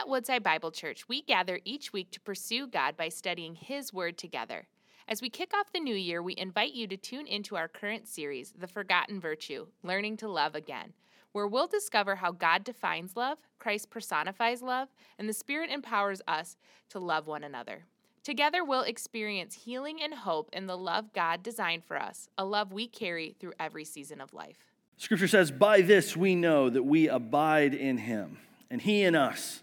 At Woodside Bible Church, we gather each week to pursue God by studying His Word together. As we kick off the new year, we invite you to tune into our current series, The Forgotten Virtue Learning to Love Again, where we'll discover how God defines love, Christ personifies love, and the Spirit empowers us to love one another. Together, we'll experience healing and hope in the love God designed for us, a love we carry through every season of life. Scripture says, By this we know that we abide in him, and he in us,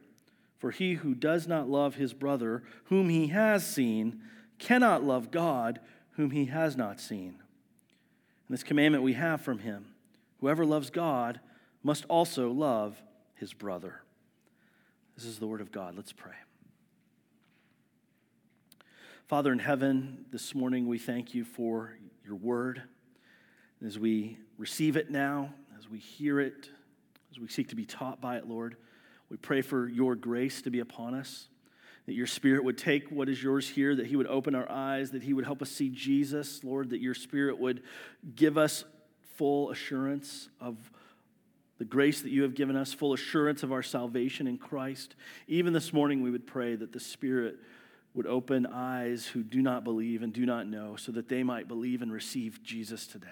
For he who does not love his brother, whom he has seen, cannot love God, whom he has not seen. And this commandment we have from him whoever loves God must also love his brother. This is the word of God. Let's pray. Father in heaven, this morning we thank you for your word. As we receive it now, as we hear it, as we seek to be taught by it, Lord, we pray for your grace to be upon us, that your Spirit would take what is yours here, that He would open our eyes, that He would help us see Jesus, Lord, that your Spirit would give us full assurance of the grace that you have given us, full assurance of our salvation in Christ. Even this morning, we would pray that the Spirit would open eyes who do not believe and do not know, so that they might believe and receive Jesus today.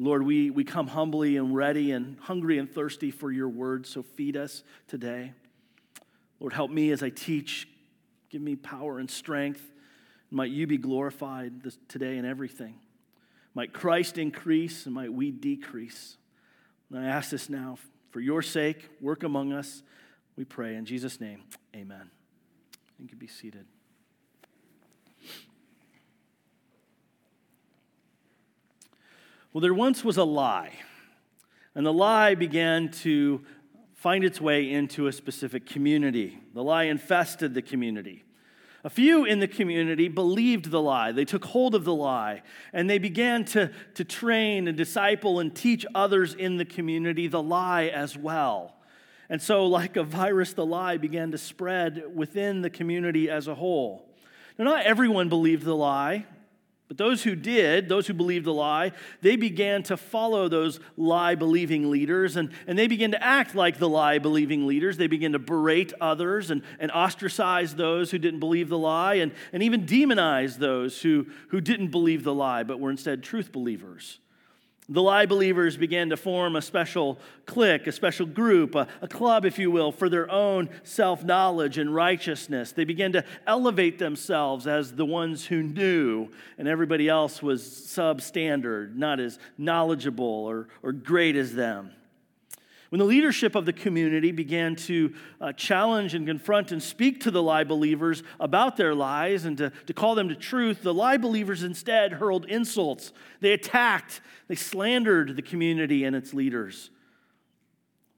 Lord, we, we come humbly and ready and hungry and thirsty for your word, so feed us today. Lord, help me as I teach. Give me power and strength. Might you be glorified this, today in everything. Might Christ increase and might we decrease. And I ask this now for your sake. Work among us, we pray. In Jesus' name, amen. You can be seated. Well, there once was a lie, and the lie began to find its way into a specific community. The lie infested the community. A few in the community believed the lie. They took hold of the lie and they began to, to train and disciple and teach others in the community the lie as well. And so, like a virus, the lie began to spread within the community as a whole. Now, not everyone believed the lie. But those who did, those who believed the lie, they began to follow those lie believing leaders and, and they began to act like the lie believing leaders. They began to berate others and, and ostracize those who didn't believe the lie and, and even demonize those who, who didn't believe the lie but were instead truth believers. The lie believers began to form a special clique, a special group, a, a club, if you will, for their own self knowledge and righteousness. They began to elevate themselves as the ones who knew, and everybody else was substandard, not as knowledgeable or, or great as them. When the leadership of the community began to uh, challenge and confront and speak to the lie believers about their lies and to, to call them to truth, the lie believers instead hurled insults. They attacked, they slandered the community and its leaders.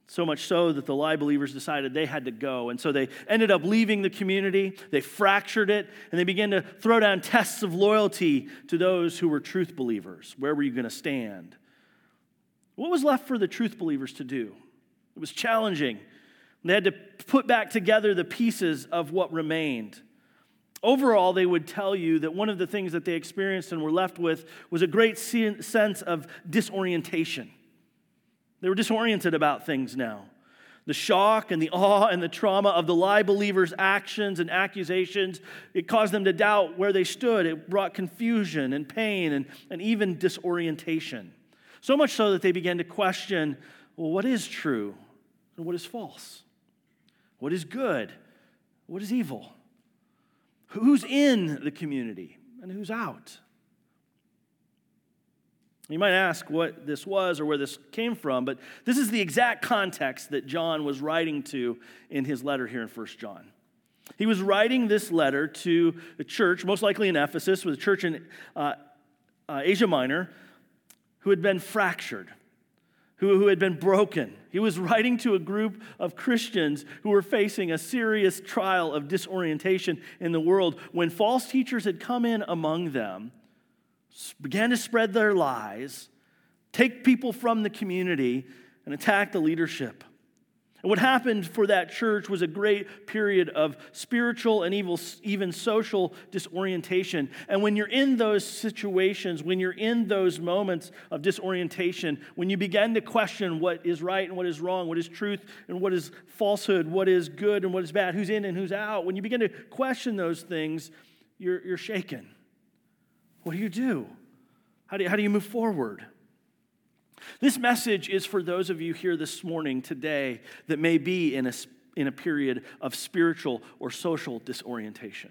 So much so that the lie believers decided they had to go. And so they ended up leaving the community, they fractured it, and they began to throw down tests of loyalty to those who were truth believers. Where were you going to stand? What was left for the truth believers to do? It was challenging. They had to put back together the pieces of what remained. Overall, they would tell you that one of the things that they experienced and were left with was a great sense of disorientation. They were disoriented about things now. The shock and the awe and the trauma of the lie believers' actions and accusations, it caused them to doubt where they stood. It brought confusion and pain and, and even disorientation. So much so that they began to question well, what is true and what is false? What is good? What is evil? Who's in the community and who's out? You might ask what this was or where this came from, but this is the exact context that John was writing to in his letter here in 1 John. He was writing this letter to the church, most likely in Ephesus, with a church in uh, uh, Asia Minor, who had been fractured, who, who had been broken. He was writing to a group of Christians who were facing a serious trial of disorientation in the world when false teachers had come in among them began to spread their lies, take people from the community, and attack the leadership. And what happened for that church was a great period of spiritual and evil, even social disorientation. And when you're in those situations, when you're in those moments of disorientation, when you begin to question what is right and what is wrong, what is truth and what is falsehood, what is good and what is bad, who's in and who's out, when you begin to question those things, you're, you're shaken. What do you do? How do you, how do you move forward? This message is for those of you here this morning, today, that may be in a, in a period of spiritual or social disorientation.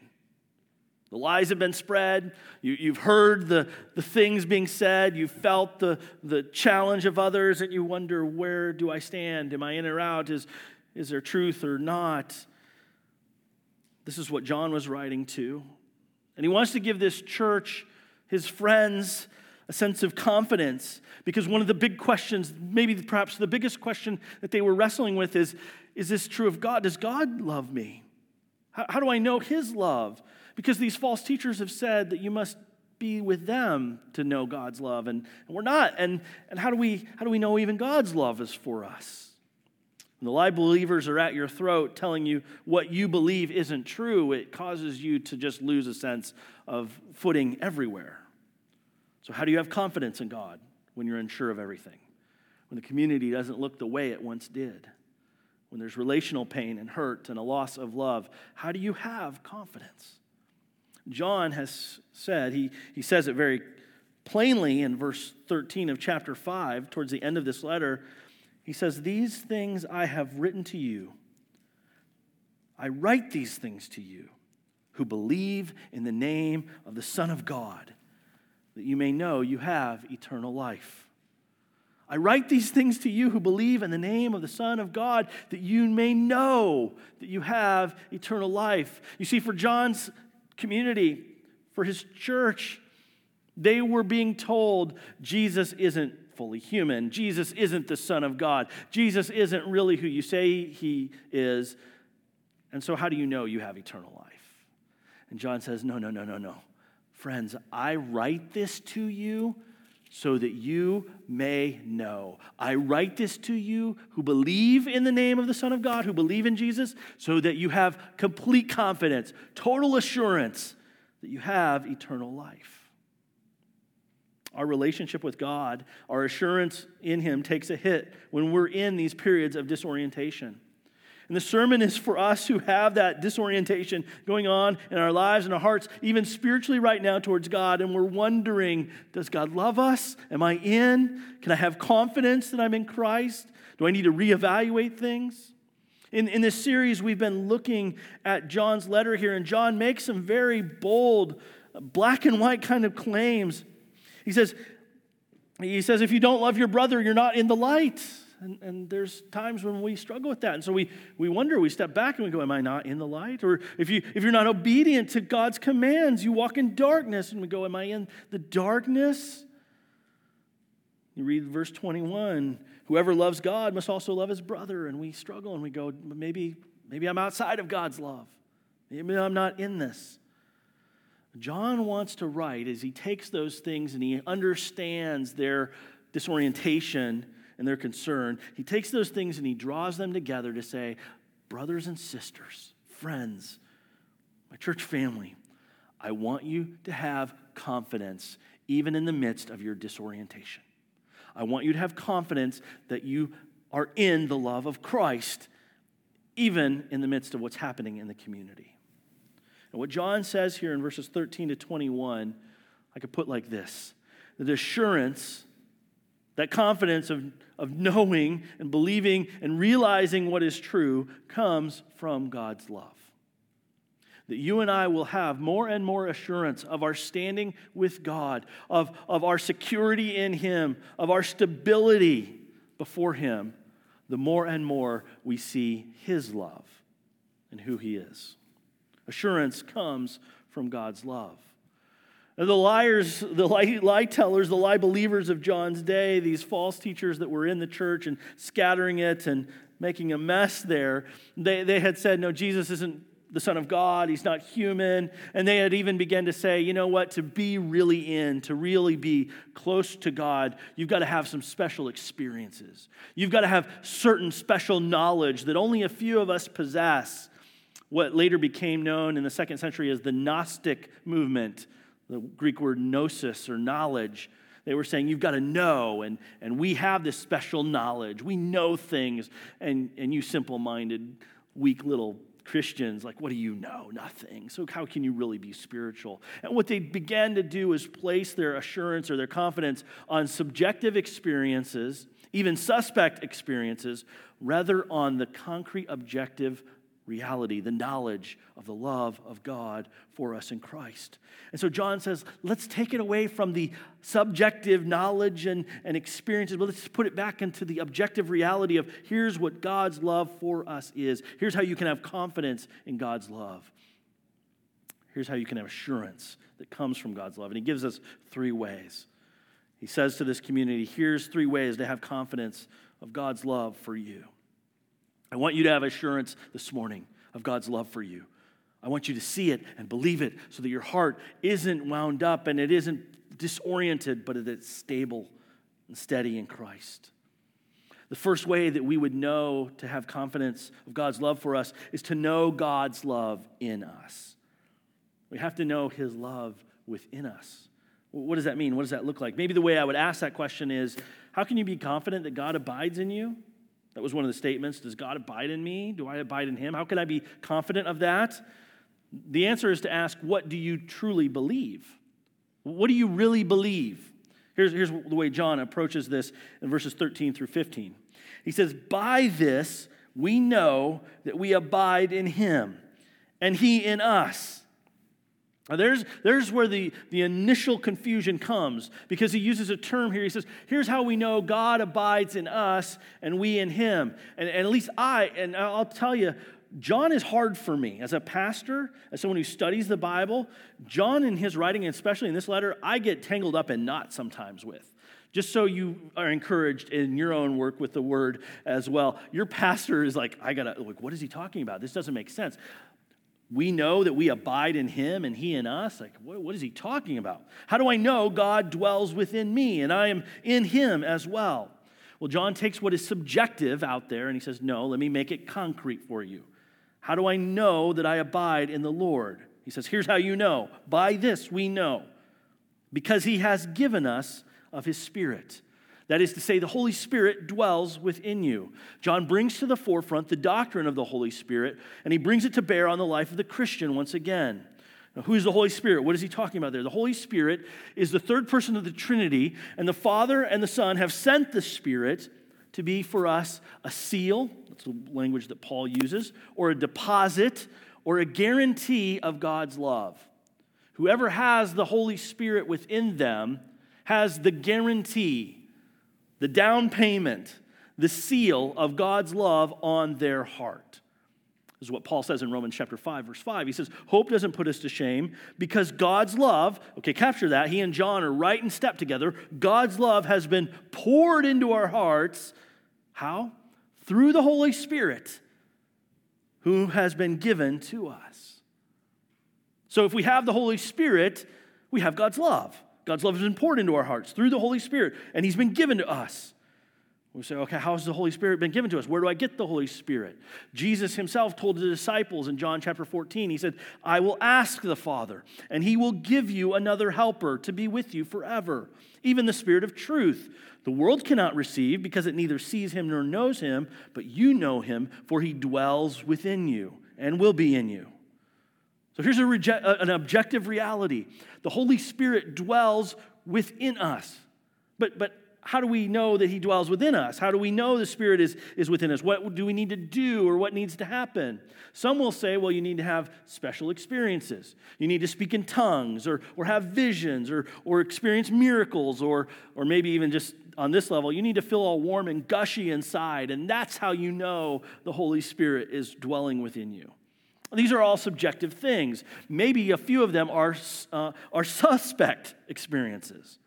The lies have been spread. You, have heard the, the things being said. You've felt the, the challenge of others, and you wonder, where do I stand? Am I in or out? Is, is there truth or not? This is what John was writing to. And he wants to give this church his friends a sense of confidence because one of the big questions, maybe perhaps the biggest question that they were wrestling with is Is this true of God? Does God love me? How, how do I know his love? Because these false teachers have said that you must be with them to know God's love, and, and we're not. And, and how, do we, how do we know even God's love is for us? When the lie believers are at your throat telling you what you believe isn't true, it causes you to just lose a sense of footing everywhere. So, how do you have confidence in God when you're unsure of everything? When the community doesn't look the way it once did? When there's relational pain and hurt and a loss of love? How do you have confidence? John has said, he, he says it very plainly in verse 13 of chapter 5, towards the end of this letter. He says, These things I have written to you. I write these things to you who believe in the name of the Son of God that you may know you have eternal life. I write these things to you who believe in the name of the Son of God, that you may know that you have eternal life. You see, for John's community, for his church, they were being told Jesus isn't fully human. Jesus isn't the Son of God. Jesus isn't really who you say he is. And so, how do you know you have eternal life? And John says, No, no, no, no, no. Friends, I write this to you so that you may know. I write this to you who believe in the name of the Son of God, who believe in Jesus, so that you have complete confidence, total assurance that you have eternal life. Our relationship with God, our assurance in Him takes a hit when we're in these periods of disorientation. And the sermon is for us who have that disorientation going on in our lives and our hearts, even spiritually right now towards God. And we're wondering Does God love us? Am I in? Can I have confidence that I'm in Christ? Do I need to reevaluate things? In, in this series, we've been looking at John's letter here, and John makes some very bold, black and white kind of claims. He says, he says, if you don't love your brother, you're not in the light. And, and there's times when we struggle with that. And so we, we wonder, we step back and we go, Am I not in the light? Or if, you, if you're not obedient to God's commands, you walk in darkness. And we go, Am I in the darkness? You read verse 21 Whoever loves God must also love his brother. And we struggle and we go, Maybe, maybe I'm outside of God's love. Maybe I'm not in this. John wants to write as he takes those things and he understands their disorientation and their concern, he takes those things and he draws them together to say, brothers and sisters, friends, my church family, I want you to have confidence even in the midst of your disorientation. I want you to have confidence that you are in the love of Christ, even in the midst of what's happening in the community. And what John says here in verses 13 to 21, I could put like this the assurance that confidence of, of knowing and believing and realizing what is true comes from God's love. that you and I will have more and more assurance of our standing with God, of, of our security in Him, of our stability before Him, the more and more we see His love and who He is. Assurance comes from God's love. The liars, the lie, lie, tellers, the lie believers of John's day, these false teachers that were in the church and scattering it and making a mess there, they, they had said, No, Jesus isn't the Son of God, he's not human. And they had even begun to say, you know what, to be really in, to really be close to God, you've got to have some special experiences. You've got to have certain special knowledge that only a few of us possess. What later became known in the second century as the Gnostic movement the Greek word gnosis or knowledge. They were saying, You've got to know, and, and we have this special knowledge. We know things. And, and you simple minded, weak little Christians, like, what do you know? Nothing. So, how can you really be spiritual? And what they began to do is place their assurance or their confidence on subjective experiences, even suspect experiences, rather on the concrete, objective reality, the knowledge of the love of God for us in Christ. And so John says, let's take it away from the subjective knowledge and, and experiences, but let's put it back into the objective reality of here's what God's love for us is. Here's how you can have confidence in God's love. Here's how you can have assurance that comes from God's love. And he gives us three ways. He says to this community, here's three ways to have confidence of God's love for you. I want you to have assurance this morning of God's love for you. I want you to see it and believe it so that your heart isn't wound up and it isn't disoriented, but that it's stable and steady in Christ. The first way that we would know to have confidence of God's love for us is to know God's love in us. We have to know His love within us. What does that mean? What does that look like? Maybe the way I would ask that question is how can you be confident that God abides in you? That was one of the statements. Does God abide in me? Do I abide in him? How can I be confident of that? The answer is to ask, what do you truly believe? What do you really believe? Here's, here's the way John approaches this in verses 13 through 15. He says, By this we know that we abide in him, and he in us there's, there's where the, the initial confusion comes because he uses a term here. He says, Here's how we know God abides in us and we in him. And, and at least I, and I'll tell you, John is hard for me. As a pastor, as someone who studies the Bible, John in his writing, and especially in this letter, I get tangled up in knots sometimes with. Just so you are encouraged in your own work with the word as well. Your pastor is like, I gotta, like, what is he talking about? This doesn't make sense we know that we abide in him and he in us. Like, what, what is he talking about? How do I know God dwells within me and I am in him as well? Well, John takes what is subjective out there and he says, No, let me make it concrete for you. How do I know that I abide in the Lord? He says, Here's how you know. By this we know, because he has given us of his Spirit. That is to say, the Holy Spirit dwells within you. John brings to the forefront the doctrine of the Holy Spirit, and he brings it to bear on the life of the Christian once again. Now, who is the Holy Spirit? What is he talking about there? The Holy Spirit is the third person of the Trinity, and the Father and the Son have sent the Spirit to be for us a seal, that's the language that Paul uses, or a deposit, or a guarantee of God's love. Whoever has the Holy Spirit within them has the guarantee the down payment, the seal of God's love on their heart. This is what Paul says in Romans chapter 5, verse 5. He says, Hope doesn't put us to shame because God's love, okay, capture that. He and John are right in step together. God's love has been poured into our hearts. How? Through the Holy Spirit who has been given to us. So if we have the Holy Spirit, we have God's love. God's love has been poured into our hearts through the Holy Spirit, and He's been given to us. We say, okay, how has the Holy Spirit been given to us? Where do I get the Holy Spirit? Jesus himself told the disciples in John chapter 14, he said, I will ask the Father, and he will give you another helper to be with you forever, even the Spirit of truth. The world cannot receive because it neither sees him nor knows him, but you know him, for he dwells within you and will be in you. So here's reject, uh, an objective reality the Holy Spirit dwells within us. But, but how do we know that He dwells within us? How do we know the Spirit is, is within us? What do we need to do or what needs to happen? Some will say, well, you need to have special experiences. You need to speak in tongues or, or have visions or, or experience miracles or, or maybe even just on this level, you need to feel all warm and gushy inside. And that's how you know the Holy Spirit is dwelling within you. These are all subjective things. Maybe a few of them are, uh, are suspect experiences.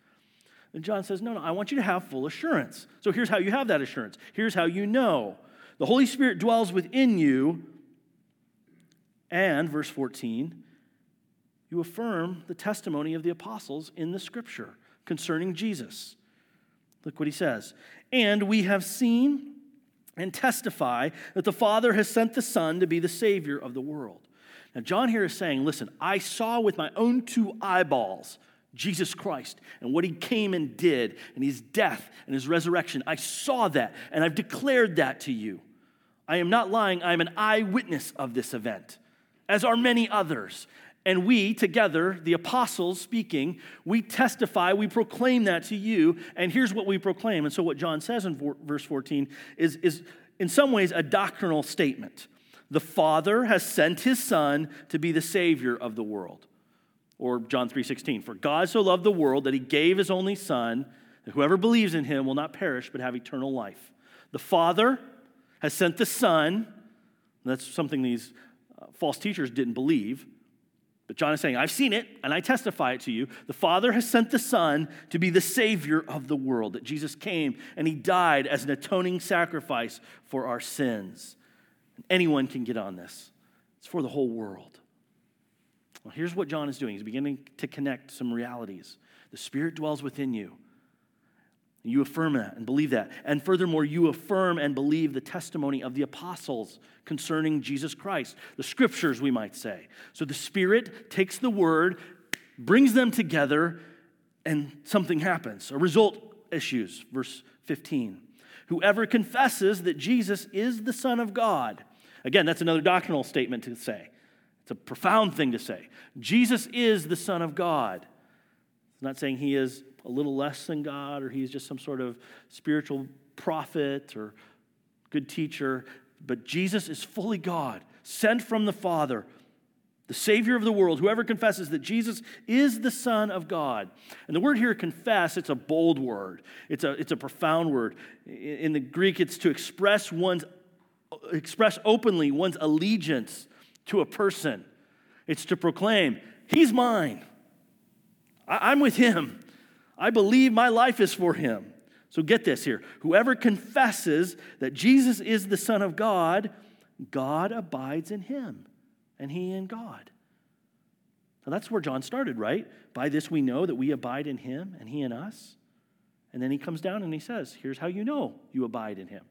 And John says, No, no, I want you to have full assurance. So here's how you have that assurance. Here's how you know the Holy Spirit dwells within you. And, verse 14, you affirm the testimony of the apostles in the scripture concerning Jesus. Look what he says. And we have seen and testify that the Father has sent the Son to be the Savior of the world. Now, John here is saying, Listen, I saw with my own two eyeballs Jesus Christ and what he came and did, and his death and his resurrection. I saw that, and I've declared that to you. I am not lying, I am an eyewitness of this event, as are many others. And we, together, the apostles speaking, we testify, we proclaim that to you. And here's what we proclaim. And so, what John says in verse 14 is, is in some ways, a doctrinal statement. The Father has sent his Son to be the Savior of the world. Or John 3:16, for God so loved the world that he gave his only Son, that whoever believes in him will not perish but have eternal life. The Father has sent the Son, that's something these uh, false teachers didn't believe. But John is saying, I've seen it and I testify it to you. The Father has sent the Son to be the Savior of the world, that Jesus came and He died as an atoning sacrifice for our sins. And Anyone can get on this, it's for the whole world. Well, here's what John is doing he's beginning to connect some realities. The Spirit dwells within you. You affirm that and believe that. And furthermore, you affirm and believe the testimony of the apostles concerning Jesus Christ, the scriptures, we might say. So the Spirit takes the word, brings them together, and something happens. A result issues. Verse 15. Whoever confesses that Jesus is the Son of God. Again, that's another doctrinal statement to say. It's a profound thing to say. Jesus is the Son of God. It's not saying he is a little less than God or he's just some sort of spiritual prophet or good teacher. But Jesus is fully God, sent from the Father, the Savior of the world. Whoever confesses that Jesus is the Son of God. And the word here, confess, it's a bold word, it's a, it's a profound word. In the Greek, it's to express one's express openly one's allegiance to a person. It's to proclaim, He's mine. I'm with Him. I believe my life is for him. So get this here. Whoever confesses that Jesus is the Son of God, God abides in him, and he in God. Now that's where John started, right? By this we know that we abide in him and he in us. And then he comes down and he says, Here's how you know you abide in him.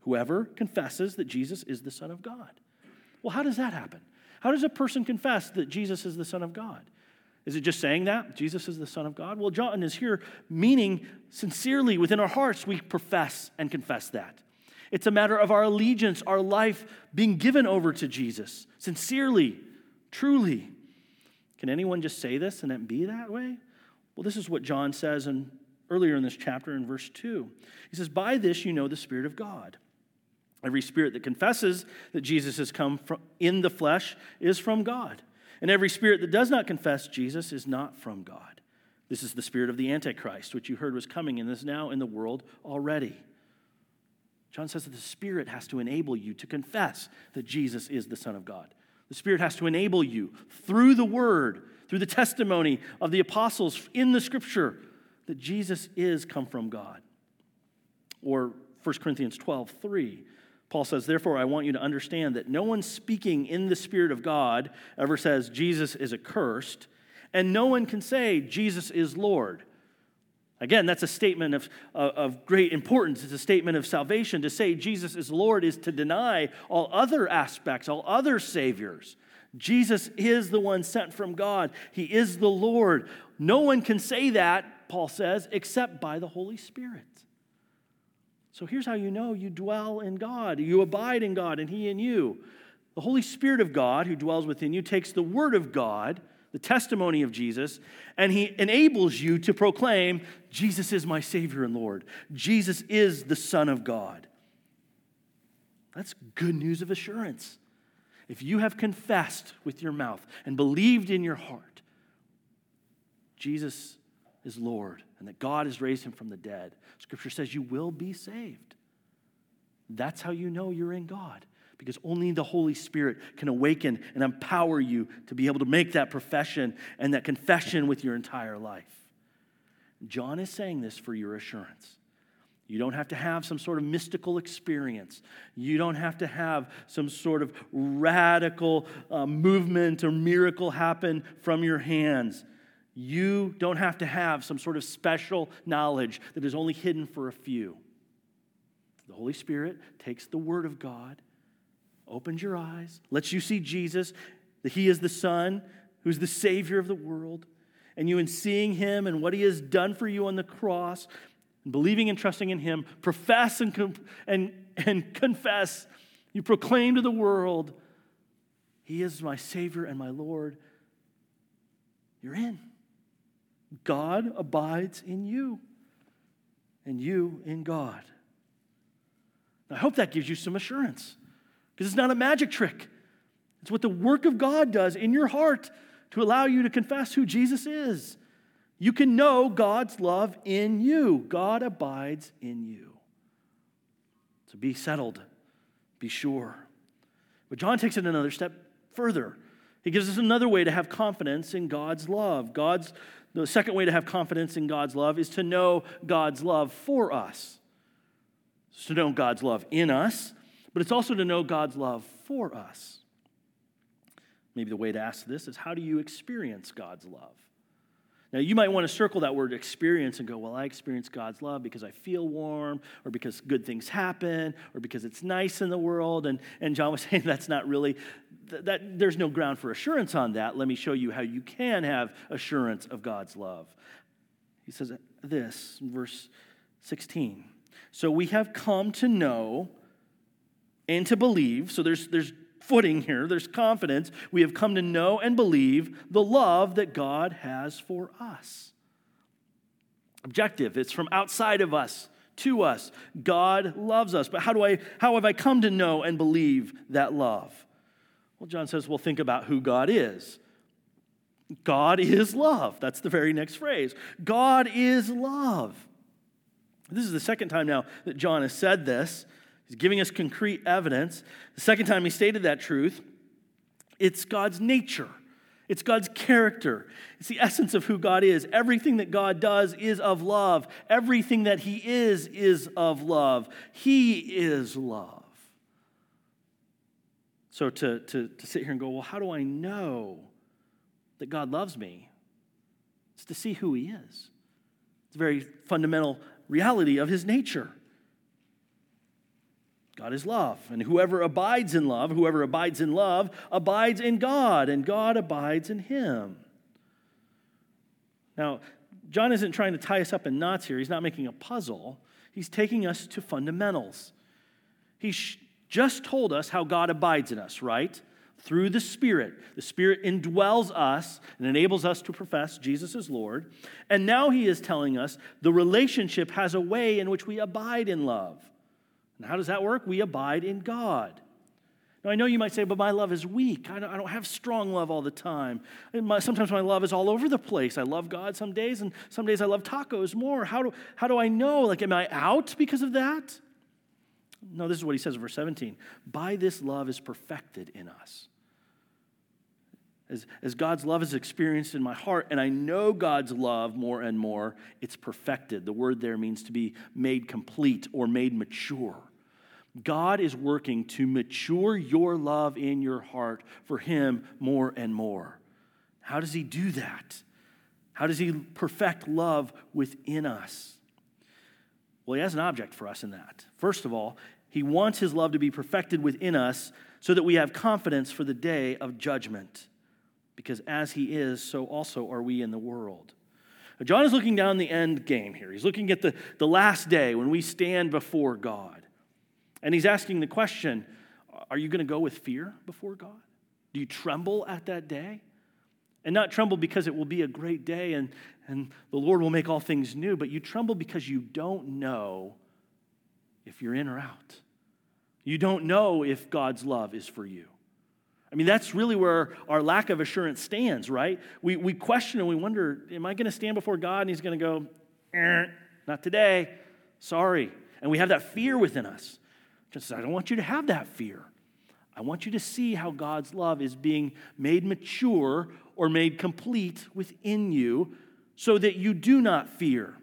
Whoever confesses that Jesus is the Son of God. Well, how does that happen? How does a person confess that Jesus is the Son of God? Is it just saying that? Jesus is the Son of God? Well, John is here meaning sincerely within our hearts, we profess and confess that. It's a matter of our allegiance, our life being given over to Jesus, sincerely, truly. Can anyone just say this and it be that way? Well, this is what John says in, earlier in this chapter in verse 2. He says, By this you know the Spirit of God. Every spirit that confesses that Jesus has come in the flesh is from God. And every spirit that does not confess Jesus is not from God. This is the spirit of the Antichrist, which you heard was coming and is now in the world already. John says that the Spirit has to enable you to confess that Jesus is the Son of God. The Spirit has to enable you through the Word, through the testimony of the apostles in the Scripture, that Jesus is come from God. Or 1 Corinthians 12, 3. Paul says, Therefore, I want you to understand that no one speaking in the Spirit of God ever says Jesus is accursed, and no one can say Jesus is Lord. Again, that's a statement of, of great importance. It's a statement of salvation. To say Jesus is Lord is to deny all other aspects, all other saviors. Jesus is the one sent from God, He is the Lord. No one can say that, Paul says, except by the Holy Spirit. So here's how you know you dwell in God, you abide in God, and He in you. The Holy Spirit of God, who dwells within you, takes the Word of God, the testimony of Jesus, and he enables you to proclaim, Jesus is my Savior and Lord. Jesus is the Son of God. That's good news of assurance. If you have confessed with your mouth and believed in your heart, Jesus is Lord and that God has raised him from the dead, Scripture says you will be saved. That's how you know you're in God because only the Holy Spirit can awaken and empower you to be able to make that profession and that confession with your entire life. John is saying this for your assurance. You don't have to have some sort of mystical experience. You don't have to have some sort of radical uh, movement or miracle happen from your hands. You don't have to have some sort of special knowledge that is only hidden for a few. The Holy Spirit takes the Word of God opens your eyes, lets you see Jesus, that He is the Son, who's the Savior of the world. And you, in seeing Him and what He has done for you on the cross, and believing and trusting in Him, profess and, and, and confess, you proclaim to the world, He is my Savior and my Lord. You're in. God abides in you, and you in God. I hope that gives you some assurance. Because it's not a magic trick. It's what the work of God does in your heart to allow you to confess who Jesus is. You can know God's love in you, God abides in you. So be settled, be sure. But John takes it another step further. He gives us another way to have confidence in God's love. God's the second way to have confidence in God's love is to know God's love for us. It's to know God's love in us but it's also to know God's love for us. Maybe the way to ask this is how do you experience God's love? Now, you might want to circle that word experience and go, well, I experience God's love because I feel warm, or because good things happen, or because it's nice in the world. And, and John was saying that's not really, that, there's no ground for assurance on that. Let me show you how you can have assurance of God's love. He says this in verse 16. So we have come to know and to believe. So there's, there's footing here, there's confidence. We have come to know and believe the love that God has for us. Objective, it's from outside of us to us. God loves us. But how do I how have I come to know and believe that love? Well, John says, well, think about who God is. God is love. That's the very next phrase. God is love. This is the second time now that John has said this. He's giving us concrete evidence. The second time he stated that truth, it's God's nature. It's God's character. It's the essence of who God is. Everything that God does is of love. Everything that He is is of love. He is love. So to, to, to sit here and go, well, how do I know that God loves me? It's to see who He is. It's a very fundamental reality of His nature. God is love. And whoever abides in love, whoever abides in love, abides in God, and God abides in him. Now, John isn't trying to tie us up in knots here. He's not making a puzzle. He's taking us to fundamentals. He's just told us how God abides in us, right? Through the Spirit. The Spirit indwells us and enables us to profess Jesus as Lord. And now he is telling us the relationship has a way in which we abide in love. And how does that work? We abide in God. Now, I know you might say, but my love is weak. I don't, have strong love all the time. My, sometimes my love is all over the place. I love God some days, and some days I love tacos more. How do, how do I know? Like, am I out because of that? No, this is what he says in verse 17. By this love is perfected in us. As, as God's love is experienced in my heart, and I know God's love more and more, it's perfected. The word there means to be made complete or made mature. God is working to mature your love in your heart for Him more and more. How does He do that? How does He perfect love within us? Well, He has an object for us in that. First of all, He wants His love to be perfected within us so that we have confidence for the day of judgment because as he is, so also are we in the world. John is looking down the end game here. He's looking at the, the last day when we stand before God. And he's asking the question Are you going to go with fear before God? Do you tremble at that day? And not tremble because it will be a great day and, and the Lord will make all things new, but you tremble because you don't know if you're in or out. You don't know if God's love is for you. I mean, that's really where our lack of assurance stands, right? We, we question and we wonder, am I going to stand before God and He's going to go, eh, not today, sorry. And we have that fear within us. Just, I don't want you to have that fear. I want you to see how God's love is being made mature or made complete within you so that you do not fear.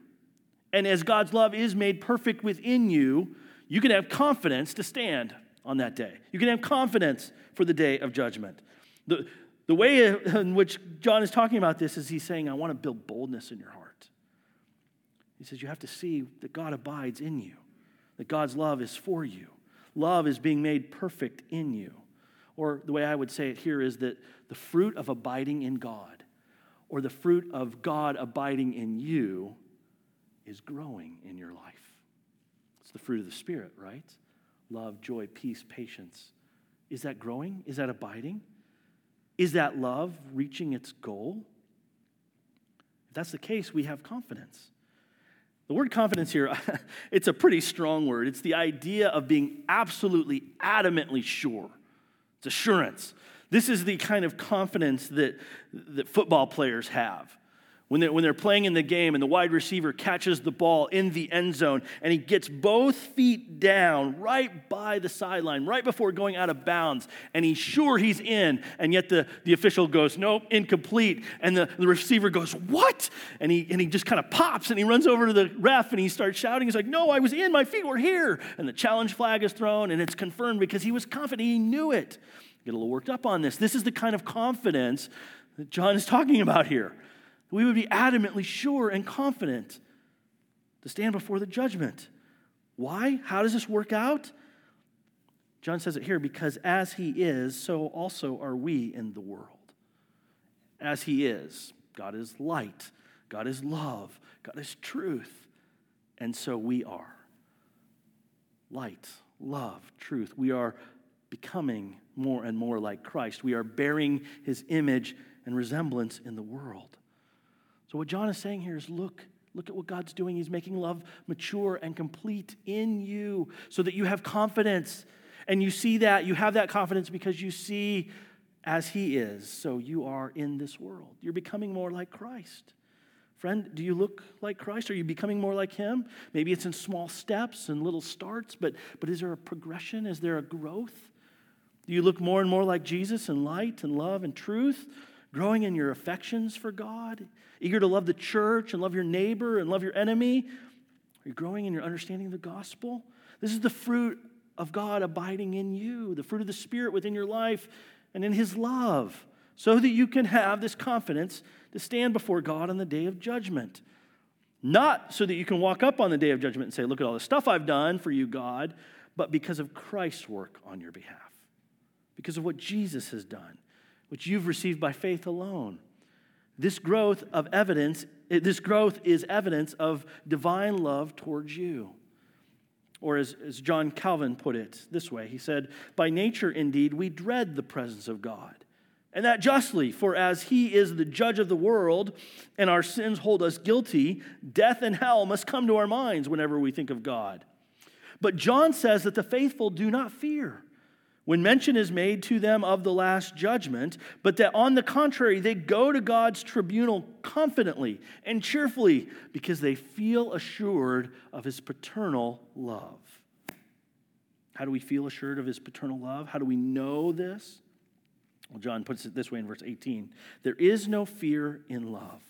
And as God's love is made perfect within you, you can have confidence to stand on that day. You can have confidence for the day of judgment. The, the way in which John is talking about this is he's saying, I want to build boldness in your heart. He says, You have to see that God abides in you, that God's love is for you. Love is being made perfect in you. Or the way I would say it here is that the fruit of abiding in God, or the fruit of God abiding in you, is growing in your life. It's the fruit of the Spirit, right? Love, joy, peace, patience. Is that growing? Is that abiding? Is that love reaching its goal? If that's the case, we have confidence. The word confidence here, it's a pretty strong word. It's the idea of being absolutely, adamantly sure. It's assurance. This is the kind of confidence that, that football players have when they're, when they're playing in the game and the wide receiver catches the ball in the end zone and he gets both feet down right by the sideline, right before going out of bounds, and he's sure he's in, and yet the, the official goes, Nope, incomplete. And the, the receiver goes, What? And he, and he just kind of pops and he runs over to the ref and he starts shouting. He's like, No, I was in, my feet were here. And the challenge flag is thrown and it's confirmed because he was confident, he knew it. Get a little worked up on this. This is the kind of confidence that John is talking about here we would be adamantly sure and confident to stand before the judgment. Why? How does this work out? John says it here because as he is, so also are we in the world. As he is, God is light, God is love, God is truth, and so we are. Light, love, truth. We are becoming more and more like Christ. We are bearing his image and resemblance in the world. So, what John is saying here is look, look at what God's doing. He's making love mature and complete in you so that you have confidence. And you see that, you have that confidence because you see as He is, so you are in this world. You're becoming more like Christ. Friend, do you look like Christ? Are you becoming more like Him? Maybe it's in small steps and little starts, but, but is there a progression? Is there a growth? Do you look more and more like Jesus in light and love and truth? Growing in your affections for God, eager to love the church and love your neighbor and love your enemy? Are you growing in your understanding of the gospel? This is the fruit of God abiding in you, the fruit of the Spirit within your life and in His love, so that you can have this confidence to stand before God on the day of judgment. Not so that you can walk up on the day of judgment and say, Look at all the stuff I've done for you, God, but because of Christ's work on your behalf, because of what Jesus has done which you've received by faith alone. This growth of evidence, this growth is evidence of divine love towards you. Or as, as John Calvin put it this way, he said, By nature, indeed, we dread the presence of God. And that justly, for as he is the judge of the world and our sins hold us guilty, death and hell must come to our minds whenever we think of God. But John says that the faithful do not fear when mention is made to them of the last judgment, but that on the contrary, they go to God's tribunal confidently and cheerfully because they feel assured of his paternal love. How do we feel assured of his paternal love? How do we know this? Well, John puts it this way in verse 18 There is no fear in love,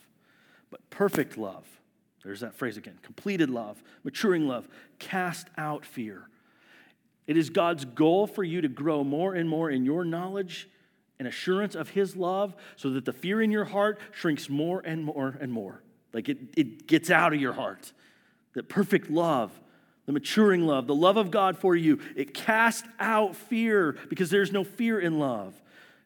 but perfect love. There's that phrase again completed love, maturing love, cast out fear. It is God's goal for you to grow more and more in your knowledge and assurance of His love so that the fear in your heart shrinks more and more and more. Like it, it gets out of your heart. That perfect love, the maturing love, the love of God for you, it casts out fear because there's no fear in love.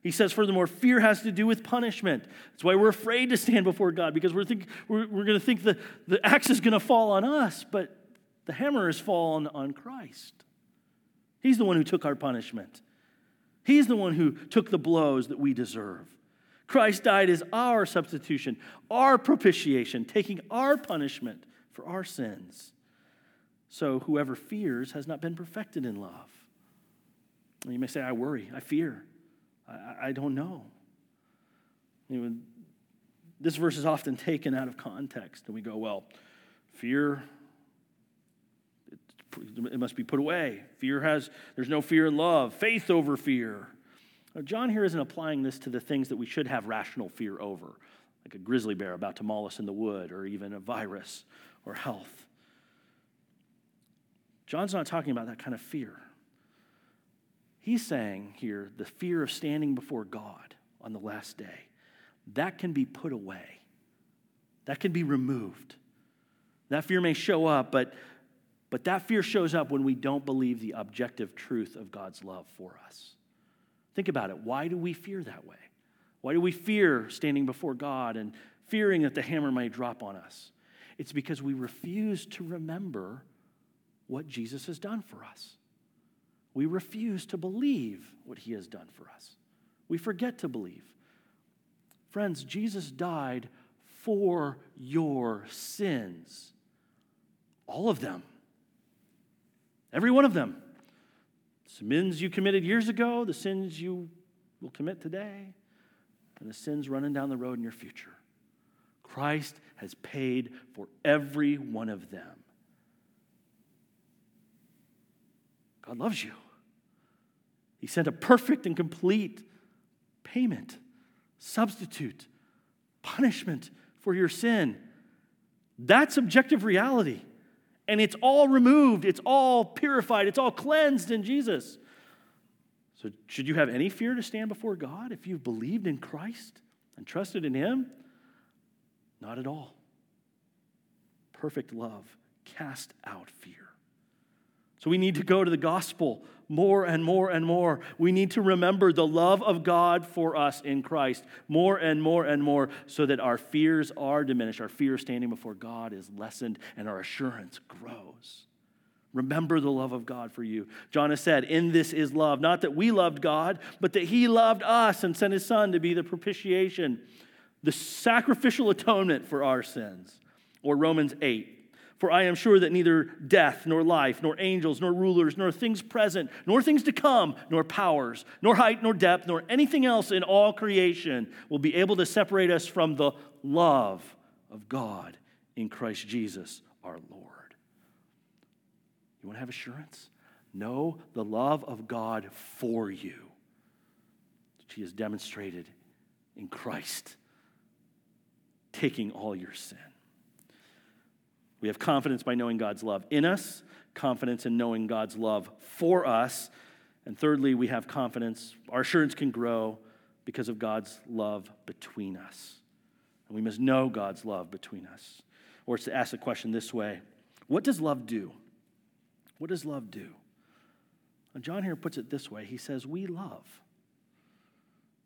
He says, furthermore, fear has to do with punishment. That's why we're afraid to stand before God because we're, think, we're, we're going to think the, the axe is going to fall on us, but the hammer is fallen on Christ. He's the one who took our punishment. He's the one who took the blows that we deserve. Christ died as our substitution, our propitiation, taking our punishment for our sins. So whoever fears has not been perfected in love. And you may say, I worry, I fear, I, I don't know. You know. This verse is often taken out of context, and we go, well, fear, it must be put away. Fear has, there's no fear in love, faith over fear. Now, John here isn't applying this to the things that we should have rational fear over, like a grizzly bear about to maul us in the wood, or even a virus or health. John's not talking about that kind of fear. He's saying here the fear of standing before God on the last day. That can be put away, that can be removed. That fear may show up, but, but that fear shows up when we don't believe the objective truth of God's love for us. Think about it. Why do we fear that way? Why do we fear standing before God and fearing that the hammer might drop on us? It's because we refuse to remember what Jesus has done for us. We refuse to believe what he has done for us. We forget to believe. Friends, Jesus died for your sins. All of them. Every one of them. Sins you committed years ago, the sins you will commit today, and the sins running down the road in your future. Christ has paid for every one of them. God loves you. He sent a perfect and complete payment, substitute, punishment for your sin. That's objective reality. And it's all removed, it's all purified, it's all cleansed in Jesus. So, should you have any fear to stand before God if you've believed in Christ and trusted in Him? Not at all. Perfect love cast out fear. So, we need to go to the gospel more and more and more. We need to remember the love of God for us in Christ more and more and more so that our fears are diminished. Our fear standing before God is lessened and our assurance grows. Remember the love of God for you. John has said, In this is love, not that we loved God, but that He loved us and sent His Son to be the propitiation, the sacrificial atonement for our sins. Or Romans 8, for I am sure that neither death, nor life, nor angels, nor rulers, nor things present, nor things to come, nor powers, nor height, nor depth, nor anything else in all creation will be able to separate us from the love of God in Christ Jesus our Lord. You want to have assurance? Know the love of God for you, which He has demonstrated in Christ, taking all your sin. We have confidence by knowing God's love in us, confidence in knowing God's love for us. And thirdly, we have confidence, our assurance can grow because of God's love between us. And we must know God's love between us. Or it's to ask the question this way What does love do? What does love do? And John here puts it this way He says, We love.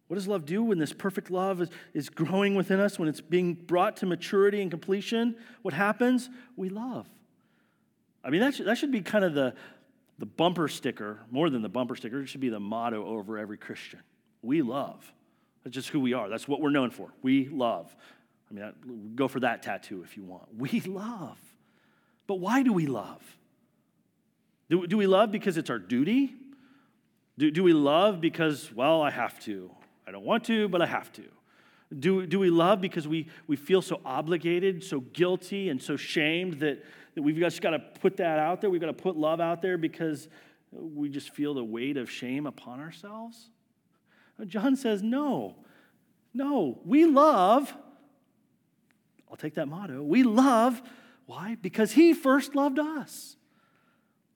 What does love do when this perfect love is, is growing within us, when it's being brought to maturity and completion? What happens? We love. I mean, that should, that should be kind of the, the bumper sticker, more than the bumper sticker, it should be the motto over every Christian. We love. That's just who we are. That's what we're known for. We love. I mean, go for that tattoo if you want. We love. But why do we love? Do, do we love because it's our duty? Do, do we love because, well, I have to? I don't want to, but I have to. Do, do we love because we, we feel so obligated, so guilty, and so shamed that, that we've just got to put that out there? We've got to put love out there because we just feel the weight of shame upon ourselves? John says, no, no, we love. I'll take that motto. We love. Why? Because he first loved us.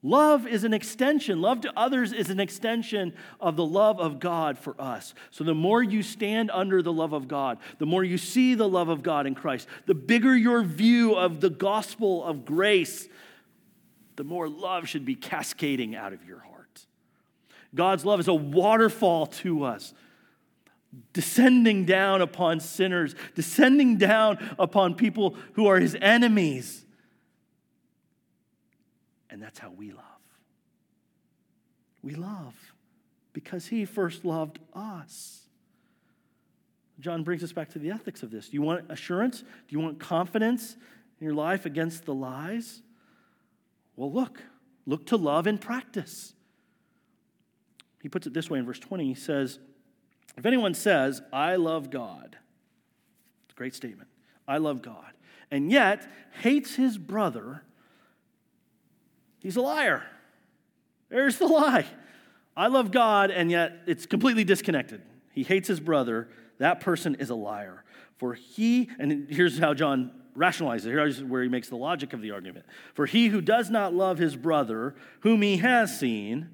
Love is an extension. Love to others is an extension of the love of God for us. So, the more you stand under the love of God, the more you see the love of God in Christ, the bigger your view of the gospel of grace, the more love should be cascading out of your heart. God's love is a waterfall to us, descending down upon sinners, descending down upon people who are his enemies and that's how we love. We love because He first loved us. John brings us back to the ethics of this. Do you want assurance? Do you want confidence in your life against the lies? Well, look. Look to love in practice. He puts it this way in verse 20. He says, If anyone says, I love God, it's a great statement. I love God, and yet hates his brother, he's a liar. There's the lie. I love God, and yet it's completely disconnected. He hates his brother. That person is a liar. For he, and here's how John rationalizes it. Here's where he makes the logic of the argument. For he who does not love his brother, whom he has seen,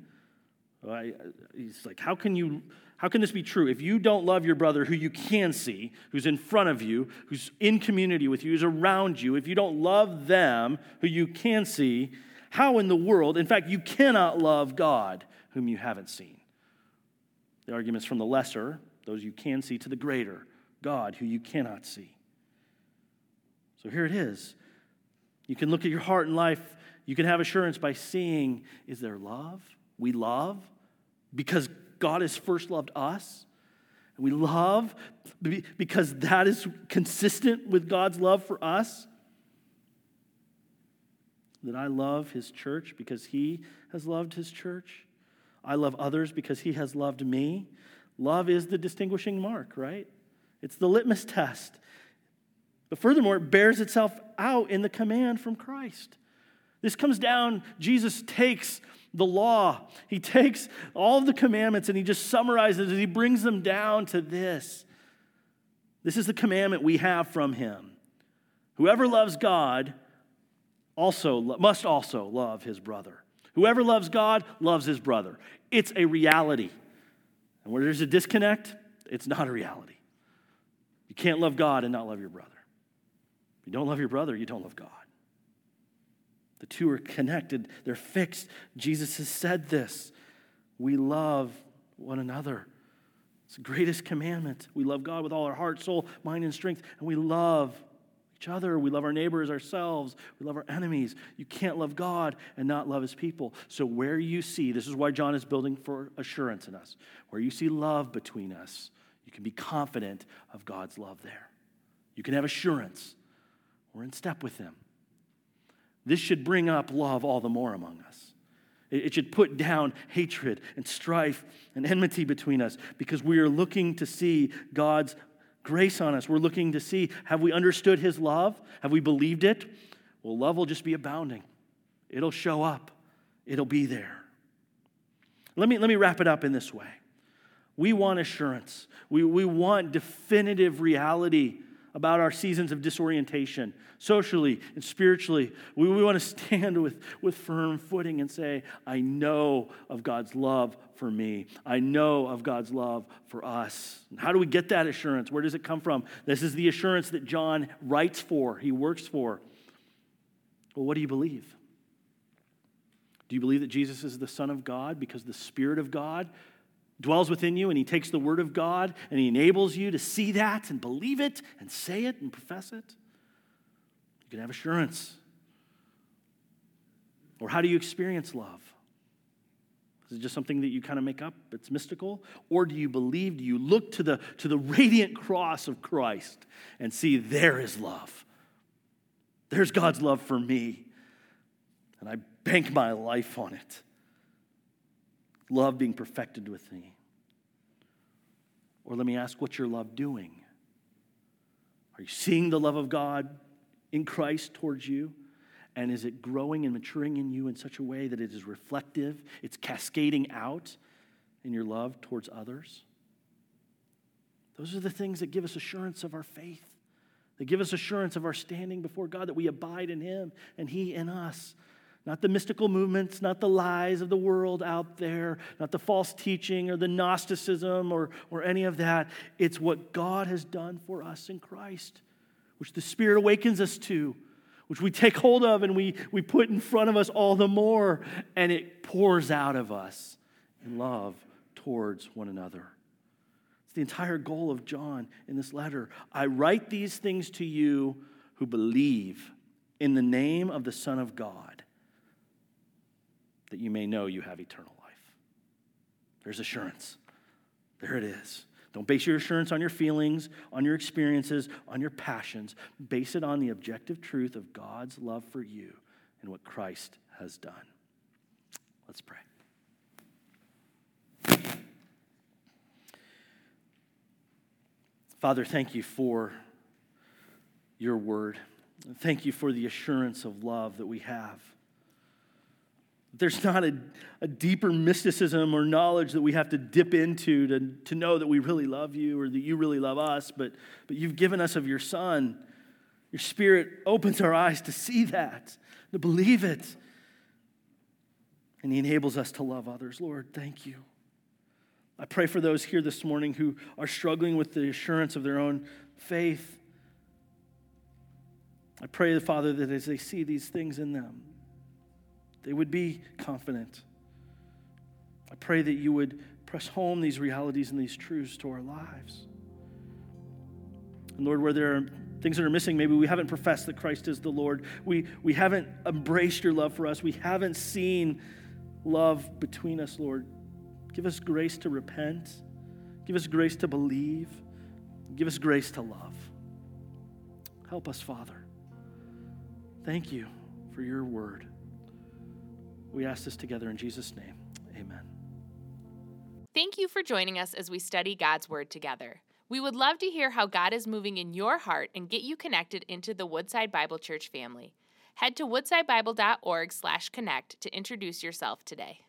he's like, how can you how can this be true? If you don't love your brother who you can see, who's in front of you, who's in community with you, who's around you, if you don't love them who you can see, how in the world, in fact, you cannot love God whom you haven't seen? The arguments from the lesser, those you can see, to the greater, God who you cannot see. So here it is. You can look at your heart and life. You can have assurance by seeing is there love? We love because God has first loved us. And we love because that is consistent with God's love for us. That I love his church because he has loved his church. I love others because he has loved me. Love is the distinguishing mark, right? It's the litmus test. But furthermore, it bears itself out in the command from Christ. This comes down, Jesus takes the law. He takes all the commandments and he just summarizes it. He brings them down to this. This is the commandment we have from him. Whoever loves God also must also love his brother. Whoever loves God loves his brother. It's a reality. And where there's a disconnect, it's not a reality. You can't love God and not love your brother. If you don't love your brother, you don't love God. The two are connected, they're fixed. Jesus has said this. We love one another. It's the greatest commandment. We love God with all our heart, soul, mind, and strength, and we love each other. We love our neighbors, ourselves. We love our enemies. You can't love God and not love his people. So, where you see, this is why John is building for assurance in us, where you see love between us, you can be confident of God's love there. You can have assurance. We're in step with him. This should bring up love all the more among us. It should put down hatred and strife and enmity between us because we are looking to see God's grace on us. We're looking to see have we understood His love? Have we believed it? Well, love will just be abounding, it'll show up, it'll be there. Let me, let me wrap it up in this way. We want assurance. We, we want definitive reality about our seasons of disorientation, socially and spiritually. We, we want to stand with, with firm footing and say, I know of God's love for me. I know of God's love for us. How do we get that assurance? Where does it come from? This is the assurance that John writes for, he works for. Well, what do you believe? Do you believe that Jesus is the Son of God because the Spirit of God dwells within you and he takes the word of God and he enables you to see that and believe it and say it and profess it, you can have assurance. Or how do you experience love? Is it just something that you kind of make up? It's mystical? Or do you believe? Do you look to the, to the radiant cross of Christ and see there is love? There's God's love for me. And I bank my life on it love being perfected with me? Or let me ask, what's your love doing? Are you seeing the love of God in Christ towards you? And is it growing and maturing in you in such a way that it is reflective? It's cascading out in your love towards others? Those are the things that give us assurance of our faith, that give us assurance of our standing before God, that we abide in Him and He in us. Not the mystical movements, not the lies of the world out there, not the false teaching or the Gnosticism or, or any of that. It's what God has done for us in Christ, which the Spirit awakens us to, which we take hold of and we, we put in front of us all the more, and it pours out of us in love towards one another. It's the entire goal of John in this letter. I write these things to you who believe in the name of the Son of God that you may know you have eternal life. There's assurance. There it is. Don't base your assurance on your feelings, on your experiences, on your passions. Base it on the objective truth of God's love for you and what Christ has done. Let's pray. Father, thank you for your word. Thank you for the assurance of love that we have. There's not a, a deeper mysticism or knowledge that we have to dip into to, to know that we really love you or that you really love us, but, but you've given us of your Son. Your Spirit opens our eyes to see that, to believe it. And He enables us to love others. Lord, thank you. I pray for those here this morning who are struggling with the assurance of their own faith. I pray, the Father, that as they see these things in them, they would be confident. I pray that you would press home these realities and these truths to our lives. And Lord, where there are things that are missing, maybe we haven't professed that Christ is the Lord, we, we haven't embraced your love for us, we haven't seen love between us, Lord. Give us grace to repent, give us grace to believe, give us grace to love. Help us, Father. Thank you for your word. We ask this together in Jesus' name. Amen. Thank you for joining us as we study God's Word together. We would love to hear how God is moving in your heart and get you connected into the Woodside Bible Church family. Head to woodsidebible.org/connect to introduce yourself today.